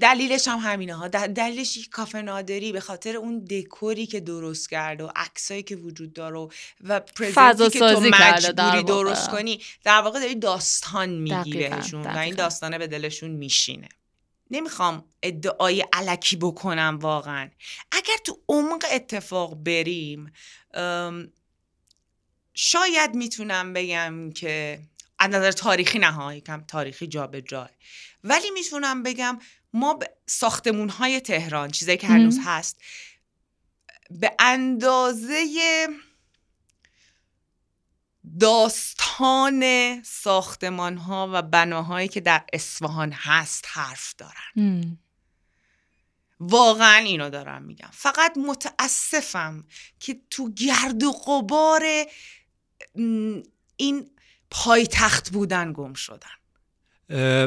دلیلش هم همینه ها. دلیلش یک کافه نادری به خاطر اون دکوری که درست کرده و عکسایی که وجود داره و پرزنتی که تو مجبوری درست کنی در واقع داری داستان میگی بهشون و این داستانه به دلشون میشینه. نمی‌خوام ادعای علکی بکنم واقعا. اگر تو عمق اتفاق بریم شاید می‌تونم بگم که از نظر تاریخی نه یکم تاریخی جا به جای ولی می‌تونم بگم ما ساختمون های تهران چیزایی که هنوز هست به اندازه داستان ساختمان ها و بناهایی که در اصفهان هست حرف دارن. واقعا اینو دارم میگم. فقط متاسفم که تو گرد و قبار این پایتخت بودن گم شدن.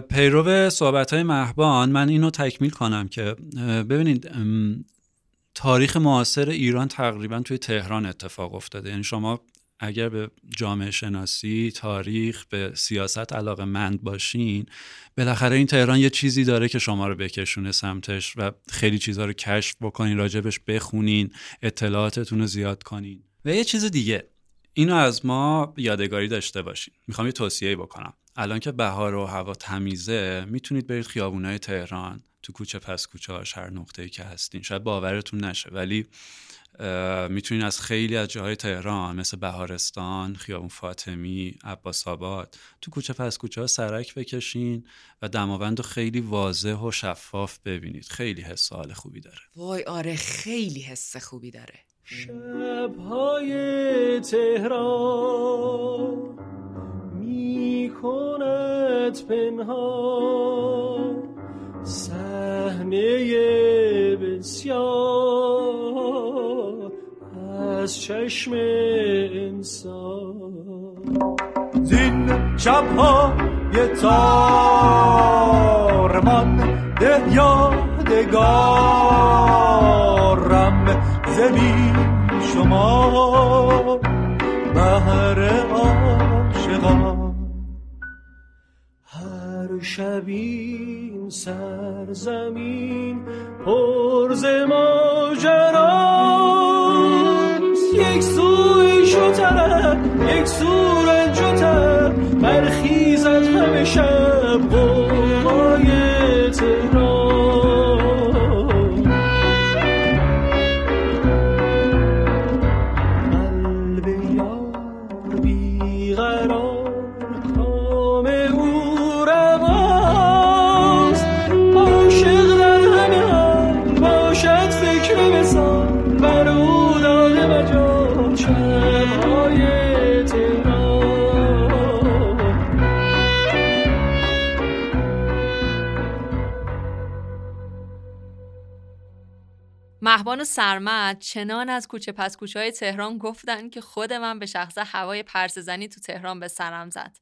پیرو صحبت های محبان من اینو تکمیل کنم که ببینید تاریخ معاصر ایران تقریبا توی تهران اتفاق افتاده. یعنی شما اگر به جامعه شناسی تاریخ به سیاست علاقه مند باشین بالاخره این تهران یه چیزی داره که شما رو بکشونه سمتش و خیلی چیزها رو کشف بکنین راجبش بخونین اطلاعاتتون رو زیاد کنین. و یه چیز دیگه اینو از ما یادگاری داشته باشین. می‌خوام یه توصیه بکنم. الان که بهار و هوا تمیزه می‌تونید برید خیابونای تهران. تو کوچه پس کوچه هاش هر نقطه‌ای که هستین. شاید باورتون نشه ولی می‌تونین از خیلی از جاهای تهران مثل بهارستان، خیابون فاطمی، عباس آباد تو کوچه پس کوچه ها سرک بکشین و دماوند رو خیلی واضح و شفاف ببینید. خیلی حس حال خوبی داره. وای آره خیلی حس خوبی داره. شبهای تهران. می‌کند پنهان صحنه بسیار از چشم انسان. زین شبها یه تارمان ده یادگارم. زمین شما بهر عاشقان. شبین سرزمین پرز ماجراست یک سوی شتر یک سو رنجتر برخیزد همه شب. مهبان و سرمد چنان از کوچه پس کوچه های تهران گفتن که خود من به شخص هوای پرس زنی تو تهران به سرم زد.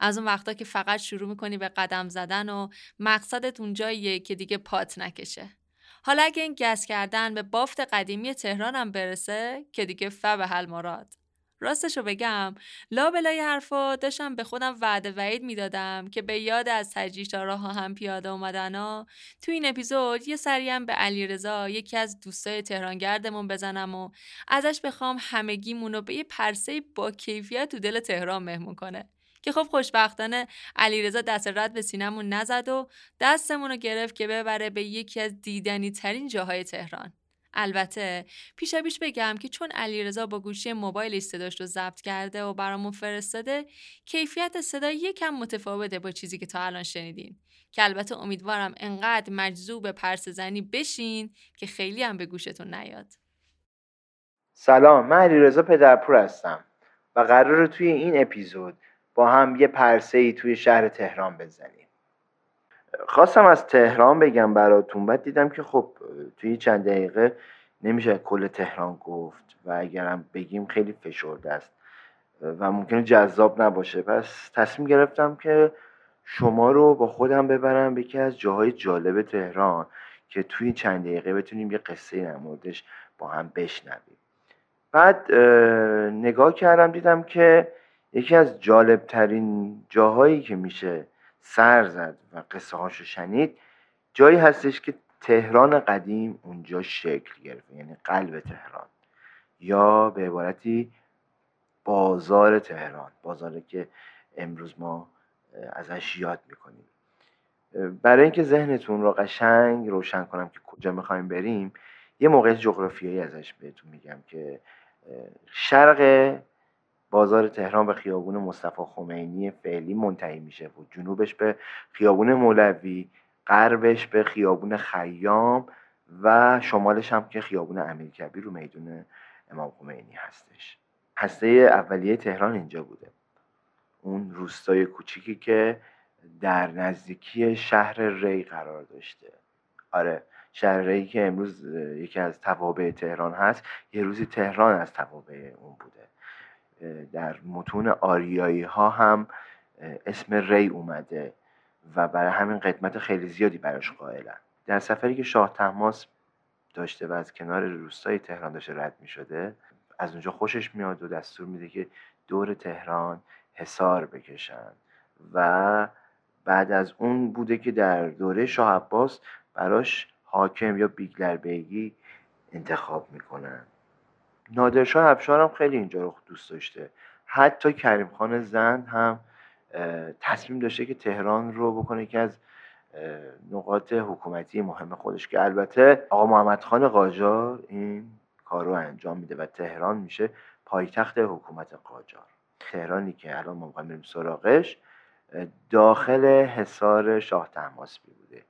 از اون وقتا که فقط شروع می‌کنی به قدم زدن و مقصدت اونجاییه که دیگه پات نکشه. حالا اگه این گس کردن به بافت قدیمی تهرانم برسه که دیگه ف به حل مراد. راستشو بگم. لا بلای حرفا داشتم به خودم وعده وعید می‌دادم که به یاد از تجریشا ها هم پیاده اومدن ها تو این اپیزود یه سریم به علیرضا یکی از دوستای تهرانگردمون بزنم و ازش بخوام همگیمون رو به یه پرسه با کیفیت تو دل تهران مهمون کنه. که خب خوشبختانه علیرضا دست رد به سینمون نزد و دستمون رو گرفت که ببره به یکی از دیدنی ترین جاهای تهران. البته پیشا پیش بگم که چون علیرضا با گوشی موبایل صداش رو ضبط کرده و برامون فرستاده کیفیت صدا یکم متفاوته با چیزی که تا الان شنیدین. که البته امیدوارم انقدر مجذوب پرس زنی بشین که خیلی هم به گوشتون نیاد. سلام من علیرضا پدرپور هستم و قرار توی این اپیزود با هم یه پرسه ای توی شهر تهران بزنیم. خواستم از تهران بگم براتون بعد دیدم که خب توی چند دقیقه نمیشه کل تهران گفت و اگرم بگیم خیلی فشرده است و ممکنه جذاب نباشه. پس تصمیم گرفتم که شما رو با خودم ببرم به یکی از جاهای جالب تهران که توی چند دقیقه بتونیم یه قصه نموردش با هم بشنویم. بعد نگاه کردم دیدم که یکی از جالب ترین جاهایی که میشه سر زد و قصه هاشو شنید. جایی هستش که تهران قدیم اونجا شکل گرفته یعنی قلب تهران. یا به عبارتی بازار تهران بازاری که امروز ما ازش یاد می‌کنیم. برای اینکه ذهنتون رو قشنگ روشن کنم که کجا می‌خوایم بریم یه موقع جغرافیایی ازش بهتون میگم که شرق بازار تهران به خیابون مصطفی خمینی فعلی منتهی میشه و جنوبش به خیابون مولوی غربش به خیابون خیام و شمالش هم که خیابون امیرکبیر رو میدون امام خمینی هستش. هسته اولیه تهران اینجا بوده. اون روستای کوچیکی که در نزدیکی شهر ری قرار داشته. آره شهر ری که امروز یکی از توابع تهران هست یه روزی تهران از توابع اون بوده. در متون آریایی ها هم اسم ری اومده و برای همین قدمت خیلی زیادی براش قائلن. در سفری که شاه تماس داشته و از کنار روستای تهران داشته رد می شده از اونجا خوشش میاد و دستور میده که دور تهران حصار بکشن. و بعد از اون بوده که در دوره شاه عباس براش حاکم یا بیگلر بیگی انتخاب می‌کنن. نادرشاه افشار هم خیلی اینجا رو دوست داشته. حتی کریم خان زند هم تصمیم داشته که تهران رو بکنه که از نقاط حکومتی مهم خودش که البته آقا محمد خان قاجار این کار رو انجام میده و تهران میشه پایتخت حکومت قاجار. تهرانی که الان ما می‌خوایم سراغش داخل حصار شاه تحماسبی بوده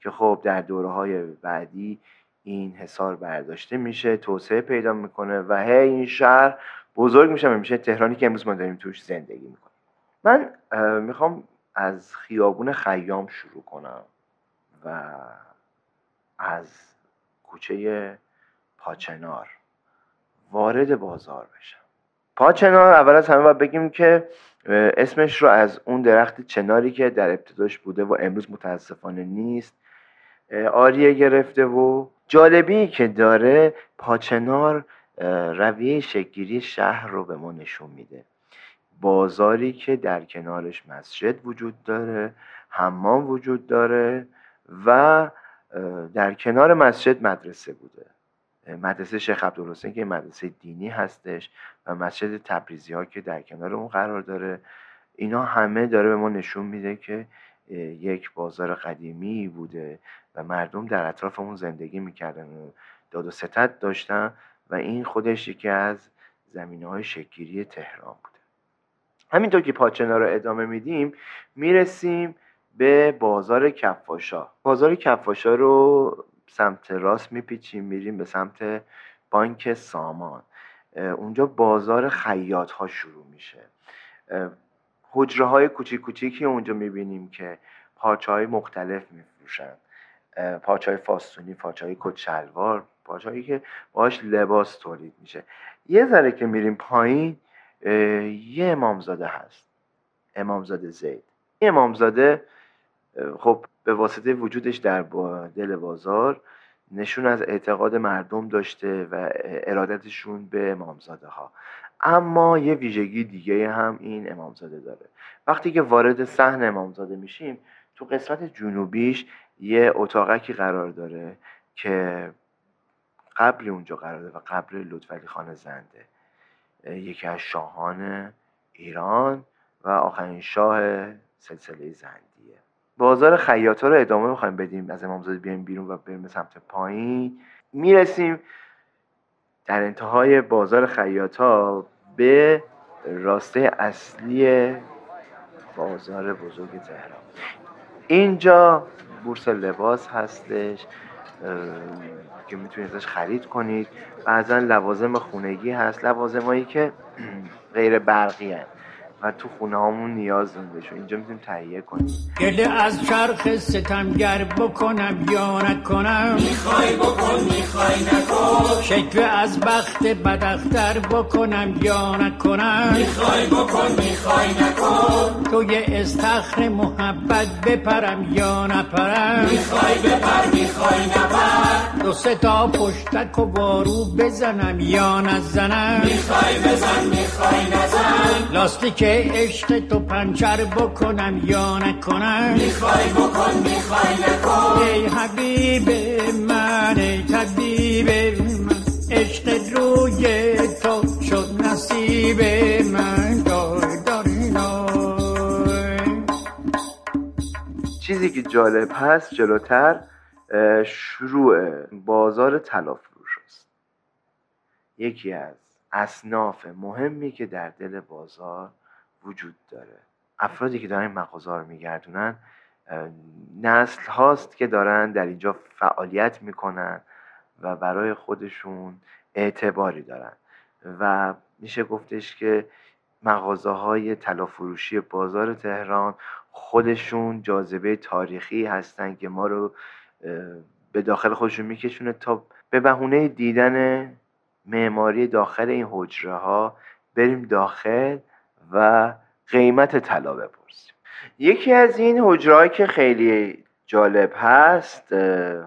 که خب در دوره های بعدی این حصار برداشته میشه توسعه پیدا می‌کنه و هی این شهر بزرگ میشه. میشه تهرانی که امروز ما داریم توش زندگی می‌کنیم. من می‌خوام از خیابون خیام شروع کنم و از کوچه پاچنار وارد بازار بشم. پاچنار اول از همه باید بگیم که اسمش رو از اون درخت چناری که در ابتداش بوده و امروز متاسفانه نیست آریه گرفته و جالبی که داره پاچنار رویه شکگیری شهر رو به ما نشون میده. بازاری که در کنارش مسجد وجود داره حمام وجود داره و در کنار مسجد مدرسه بوده. مدرسه شیخ عبدالحسین که مدرسه دینی هستش و مسجد تبریزی ها که در کنار اون قرار داره. اینا همه داره به ما نشون میده که یک بازار قدیمی بوده. و مردم در اطراف اون زندگی می‌کردن و داد و ستت داشتن و این خودش یکی از زمینه های شکیری تهران بوده. همینطور که پاچنا رو ادامه میدیم می‌رسیم به بازار کفاشا. بازار کفاشا رو سمت راست میپیچیم میریم به سمت بانک سامان. اونجا بازار خیاط ها شروع میشه. حجره های کوچیک کوچیکی اونجا می‌بینیم که پارچه های مختلف میفروشن. پارچه های فاستونی پارچه های کچلوار پارچه هایی که باش لباس تولید میشه. یه ذره که میریم پایین یه امامزاده هست. امامزاده زید. این امامزاده خب به واسطه وجودش در دل بازار نشون از اعتقاد مردم داشته و ارادتشون به امامزاده ها اما یه ویژگی دیگه هم این امامزاده داره. وقتی که وارد صحن امامزاده میشیم تو قسمت جنوبیش یه اتاقکی قرار داره که قبل اونجا قرار داره و قبر لطفعلی خان زنده. یکی از شاهان ایران و آخرین شاه سلسله زندیه. بازار خیاطا رو ادامه می‌خوایم بدیم از امامزاده بیایم بیرون و بریم سمت پایین. می‌رسیم در انتهای بازار خیاطا به راسته اصلی بازار بزرگ تهران. اینجا بورس لباس هستش که می‌تونید ازش خرید کنید. بعضا لوازم خونگی هست لوازمایی که غیر برقی هست. و تو خونه هامون نیاز بهشون. اینجا می‌تونیم تهیه کنیم. گله از چرخ ستمگر بکنم یا نکنم؟ می‌خوای بکن می‌خوای نکن. شکوه از بخت بدختر بکنم یا نکنم؟ می‌خوای بکن می‌خوای نکن. توی استخر محبت بپرم یا نپرم؟ می‌خوای بپر می‌خوای نپر. دو سه تا پشتک و بارو بزنم یا نزنم؟ می‌خوای بزن می‌خوای نزن. لاستیک عشق تو پنچر بکنم یا نکنم؟ می‌خوای بکن می‌خوای نکن. ای حبیب من ای طبیب من عشق روی تو شد نصیب من. دای دای چیزی که جالب هست جلوتر شروع بازار طلا فروش است. یکی از اصناف مهمی که در دل بازار وجود داره. افرادی که دارن این مغازه رو میگردونن نسل هاست که دارن در اینجا فعالیت می‌کنن و برای خودشون اعتباری دارن. و میشه گفتش که مغازه های فروشی بازار تهران خودشون جاذبه تاریخی هستن که ما رو به داخل خودشون میکشونه تا به بهونه دیدن معماری داخل این حجره ها بریم داخل و قیمت طلا بپرسیم. یکی از این حجره که خیلی جالب هست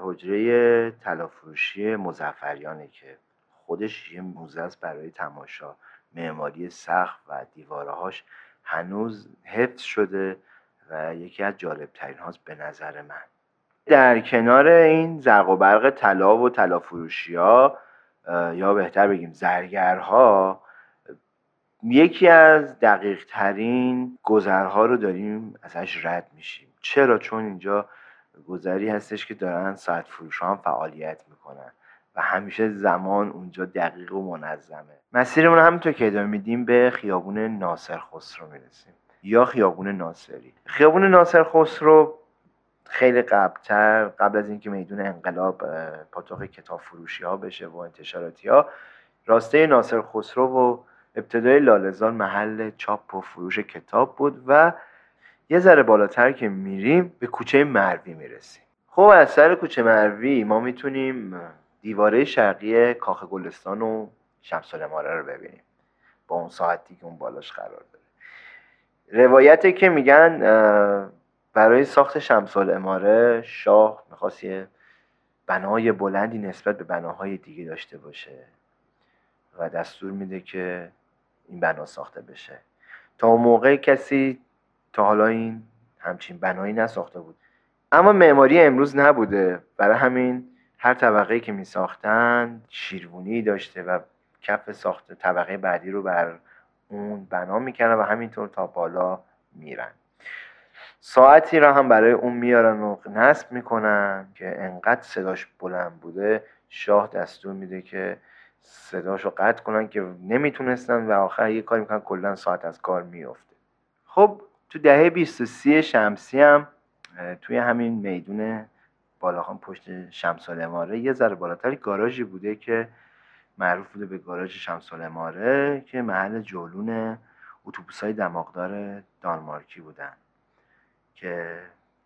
حجره طلافروشی مزفریانه که خودش یه موزه است برای تماشا. معماری سقف و دیوارهاش هنوز حفظ شده و یکی از جالب ترین هاست به نظر من. در کنار این زرق و برق طلا و طلا فروشی ها یا بهتر بگیم زرگرها یکی از دقیق ترین گذرها رو داریم ازش رد میشیم. چرا؟ چون اینجا گذری هستش که دارن ساعت فروش هم فعالیت می‌کنن و همیشه زمان اونجا دقیق و منظمه. مسیرمون رو همینطور که ادامه میدیم به خیابون ناصر خسرو می‌رسیم. یا خیابون ناصری. خیابون ناصر خسرو خیلی قبلتر قبل از اینکه میدون انقلاب پاتوق کتاب فروشی ها بشه و انتشاراتی ها راسته ناصر خسرو و ابتدای لالزار محل چاپ و فروش کتاب بود و یه ذره بالاتر که میریم به کوچه مروی می‌رسیم. خب از سر کوچه مروی ما می‌تونیم دیواره شرقی کاخ گلستان و شمس الاماره رو ببینیم. با اون ساعتی که اون بالاش قرار داره. روایته که میگن برای ساخت شمس الاماره شاه می‌خواست یه بنای بلندی نسبت به بناهای دیگه داشته باشه و دستور میده که این بنا ساخته بشه. تا اون موقع کسی تا حالا این همچین بنایی نساخته بود. اما معماری امروز نبوده. برای همین هر طبقه که می ساختن شیروونی داشته و کف ساخت طبقه بعدی رو بر اون بنا می‌کنن و همینطور تا بالا میرن. ساعتی را هم برای اون میارن و نصب می‌کنن که انقدر صداش بلند بوده شاه دستور میده که صداشو قطع کنن که نمی‌تونستن و آخر یه کاری می‌کنن کلا ساعت از کار میفته خب تو دهه 23 شمسی هم توی همین میدون بالاخان پشت شمس الاماره یه ذره بالاتر گاراژی بوده که معروف بوده به گاراژ شمس الاماره که محل جولون اتوبوس های دماغدار دانمارکی بودن. که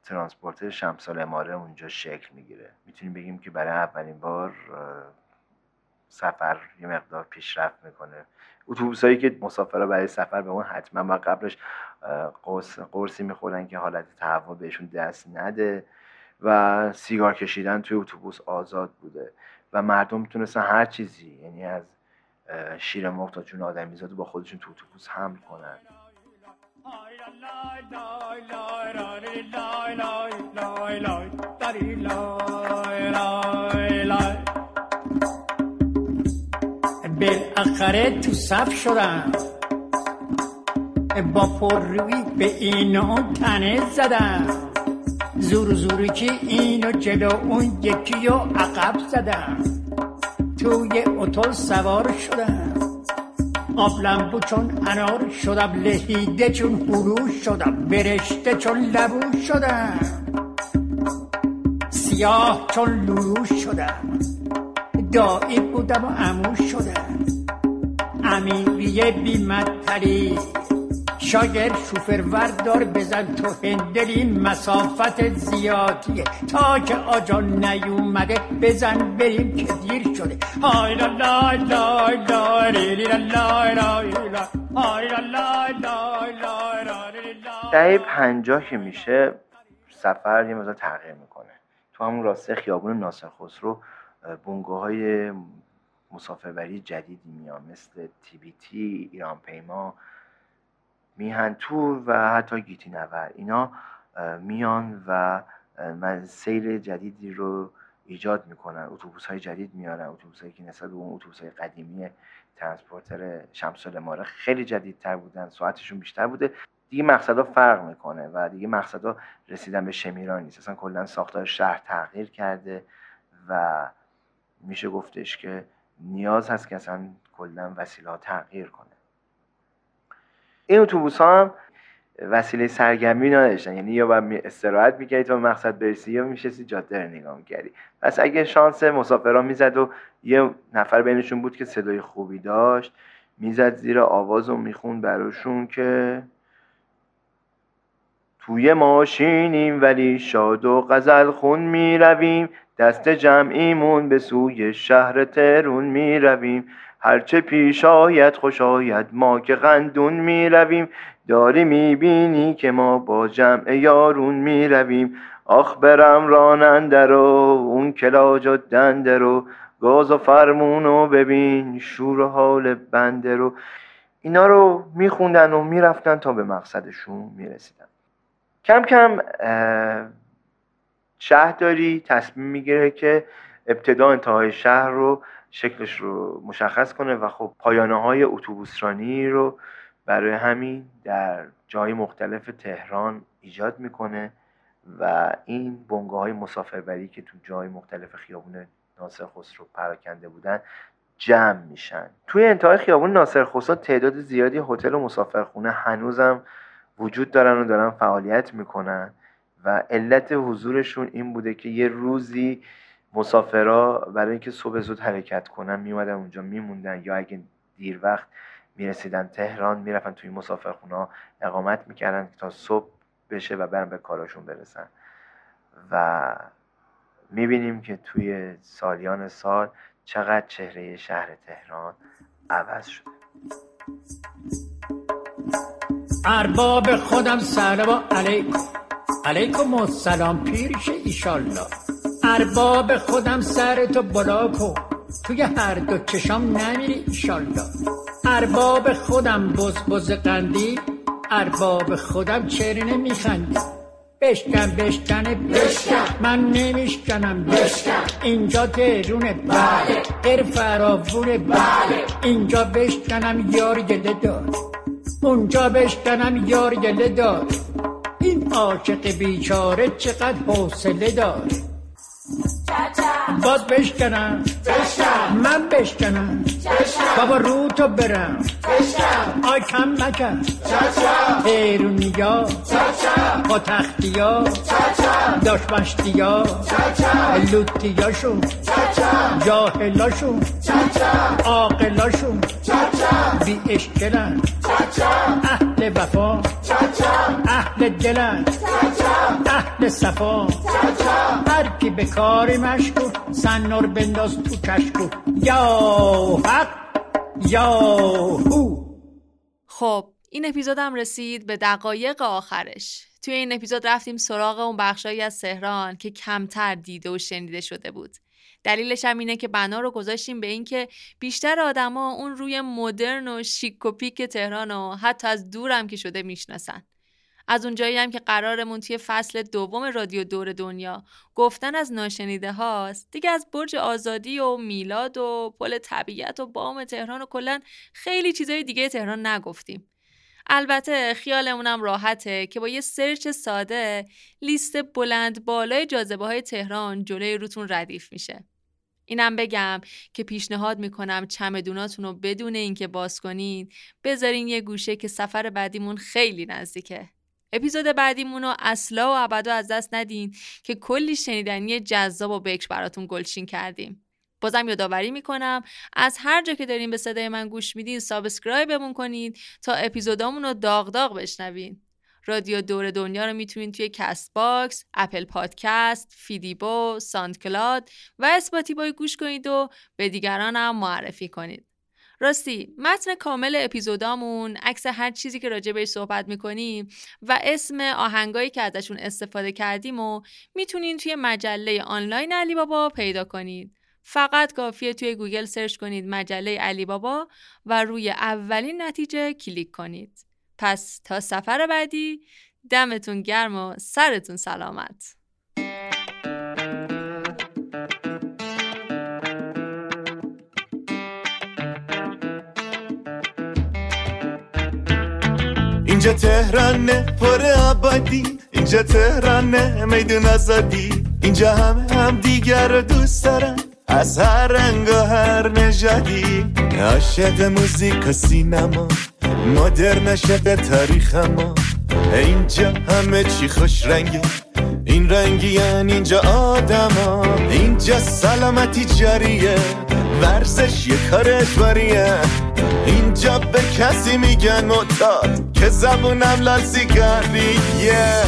ترانسپورتر شمس الاماره اونجا شکل می‌گیره. می‌تونیم بگیم که برای اولین بار سفر یه مقدار پیشرفت می‌کنه. اتوبوس هایی که مسافرها برای سفر به اون حتما و قبلش قرص قرصی می‌خورن که حالت تهوع بهشون دست نده و سیگار کشیدن توی اتوبوس آزاد بوده. و مردم می‌تونستن هر چیزی یعنی از شیر مرغ تا جون آدمیزاد با خودشون تو اتوبوس حمل کنن. بالاخره تو صف شدم. با پررویی به اینو تنه زدم. زور زوری که اینو جلو اون یکی رو عقب زدم. توی اتول سوار شدم. آبلمبو چون انار شدم لهیده چون هلو شدم برشته چون لبو شدم. سیاه چون لولو شدم دایی بودم و امو شدم. امیریه بیمتری شاگر شوفر دار بزن تو هندل این مسافت زیادیه. تا که آجا نیومده بزن بریم که دیر شده. های لا لا لا لا ری لا لا لا. دهه پنجاه که میشه سفر یه مقدار تغییر می‌کنه. تو همون راسته خیابون ناصر خسرو بونگوهای مسافربری جدیدی میان مثل TBT ایران پیما میهن تور و حتی گیتی نور اینا میان و نسل جدیدی رو ایجاد می‌کنن. اتوبوس های جدید میارن. اتوبوس هایی که نسبت به اون اتوبوس های قدیمی transporter شمس‌العماره خیلی جدیدتر بودن. ساعتشون بیشتر بوده. دیگه مقصدا فرق می‌کنه و دیگه مقصدا رسیدن به شمیران نیست. اصلا کلا ساختار شهر تغییر کرده و میشه گفتش که نیاز هست که اصلا کلا وسیله تغییر کنه. این اتوبوس ها هم وسیله سرگرمی نداشتن. یعنی یا باید استراحت می‌کردی تا مقصد برسی یا میشستی جاده رو نگاه می‌کردی. پس اگه شانس مسافران می‌زد و یه نفر بینشون بود که صدای خوبی داشت می‌زد زیر آواز و می‌خوند براشون که توی ماشینیم ولی شاد و غزل خون می‌رویم. دست جمعیمون به سوی شهر ترون می‌رویم. هرچه پیش آید خوش آید. ما که غندون می‌رویم داری می‌بینی که ما با جمع یارون می‌رویم. آخ برم راننده رو اون کلاج و دنده رو. گاز و فرمون رو ببین شور و حال بنده رو. اینا رو میخوندن و می‌رفتن تا به مقصدشون می‌رسیدن. کم کم شهرداری تصمیم می‌گیره که ابتدا انتهای شهر رو شکلش رو مشخص کنه و خب پایانه های اتوبوسرانی رو برای همین در جای مختلف تهران ایجاد می‌کنه و این بنگاه های مسافربری که تو جای مختلف خیابون ناصر خسرو پراکنده بودن جمع میشن. توی انتهای خیابون ناصر خسرو تعداد زیادی هتل و مسافرخونه هنوزم وجود دارن و دارن فعالیت می‌کنن و علت حضورشون این بوده که یه روزی مسافرا برای اینکه صبح زود حرکت کنن میومدن اونجا میموندن یا اگه دیر وقت می‌رسیدن تهران می‌رفتن توی مسافرخونه اقامت می‌کردن تا صبح بشه و برن به کاراشون برسن. و می‌بینیم که توی سالیان سال چقدر چهره شهر تهران عوض شده. ارباب خودم سلام علیکم. علیکم السلام پیرش ایشالله. ارباب خودم سرتو بلا کن توی هر دو چشام نمیری ایشالله. ارباب خودم بز بز قندی ارباب خودم چرا نمیخندی بشکن بشکنه بشکن. من نمیشکنم بشکن. اینجا تهرونه بله. غیر فراوونه بله. اینجا بشکنم یار گله دار. اونجا بشکنم یار گله دار. این عاشق بیچاره چقدر حوصله دار. باز بشکنم. من بشکنم. بابا رو تو برم. آی کم نکن تیرونیا با تختیا. داشمشتیا. لوتیاشون. جاهلاشون. عاقلاشون. بی اشکلن اهل وفا. اهل دلن اهل صفا هر کی به کاری مشکور سنور بنداز تو کشکو. یا حق یا هو. خب این اپیزودم رسید به دقایق آخرش. توی این اپیزود رفتیم سراغ اون بخشایی از تهران که کمتر دیده و شنیده شده بود. دلیلش هم اینه که بنا رو گذاشتیم به اینکه بیشتر آدما اون روی مدرن و شیک و پیک تهران و حتی از دورم که شده می‌شناسن. از اونجایی هم که قرارمون توی فصل دوم رادیو دور دنیا گفتن از ناشنیده هاست دیگه از برج آزادی و میلاد و پل طبیعت و بام تهران و کلا خیلی چیزای دیگه تهران نگفتیم. البته خیالمونم راحته که با یه سرچ ساده لیست بلند بالای جاذبه های تهران جلوی روتون ردیف میشه. اینم بگم که پیشنهاد می‌کنم چمدوناتون رو بدون اینکه باز کنین بذارین یه گوشه که سفر بعدیمون خیلی نزدیکه. اپیزود بعدیمون رو اصلا و ابدا از دست ندین که کلی شنیدنی جذاب و بکش براتون گلچین کردیم بازم یادآوری می‌کنم از هر جا که دارین به صدای من گوش میدین subscribe مون کنید تا اپیزودامون رو داغ داغ بشنوین رادیو دور دنیا رو می‌تونید توی Castbox، Apple Podcast، فیدیبو، SoundCloud و Spotify گوش کنید و به دیگران هم معرفی کنید. راستی متن کامل اپیزودامون عکس هر چیزی که راجع بهش صحبت می‌کنیم و اسم آهنگایی که ازشون استفاده کردیم و می‌تونین توی مجله آنلاین علی بابا پیدا کنید. فقط کافیه توی گوگل search کنید مجله علی بابا و روی اولین نتیجه کلیک کنید. پس تا سفر بعدی دمتون گرم و سرتون سلامت. اینجا تهرانه پر آبادی اینجا تهرانه میدون آزادی. اینجا همه هم دیگر رو دوست دارن. از هر رنگ و هر نژادی. عاشق موزیک و سینما. مدرن عاشق تاریخ ما اینجا همه چی خوش رنگه. این رنگی یعنی اینجا آدما. اینجا سلامتی جاریه. ورزش یه کار اجباریه. اینجا به کسی میگن معتاد که زبونم لال سیگاریه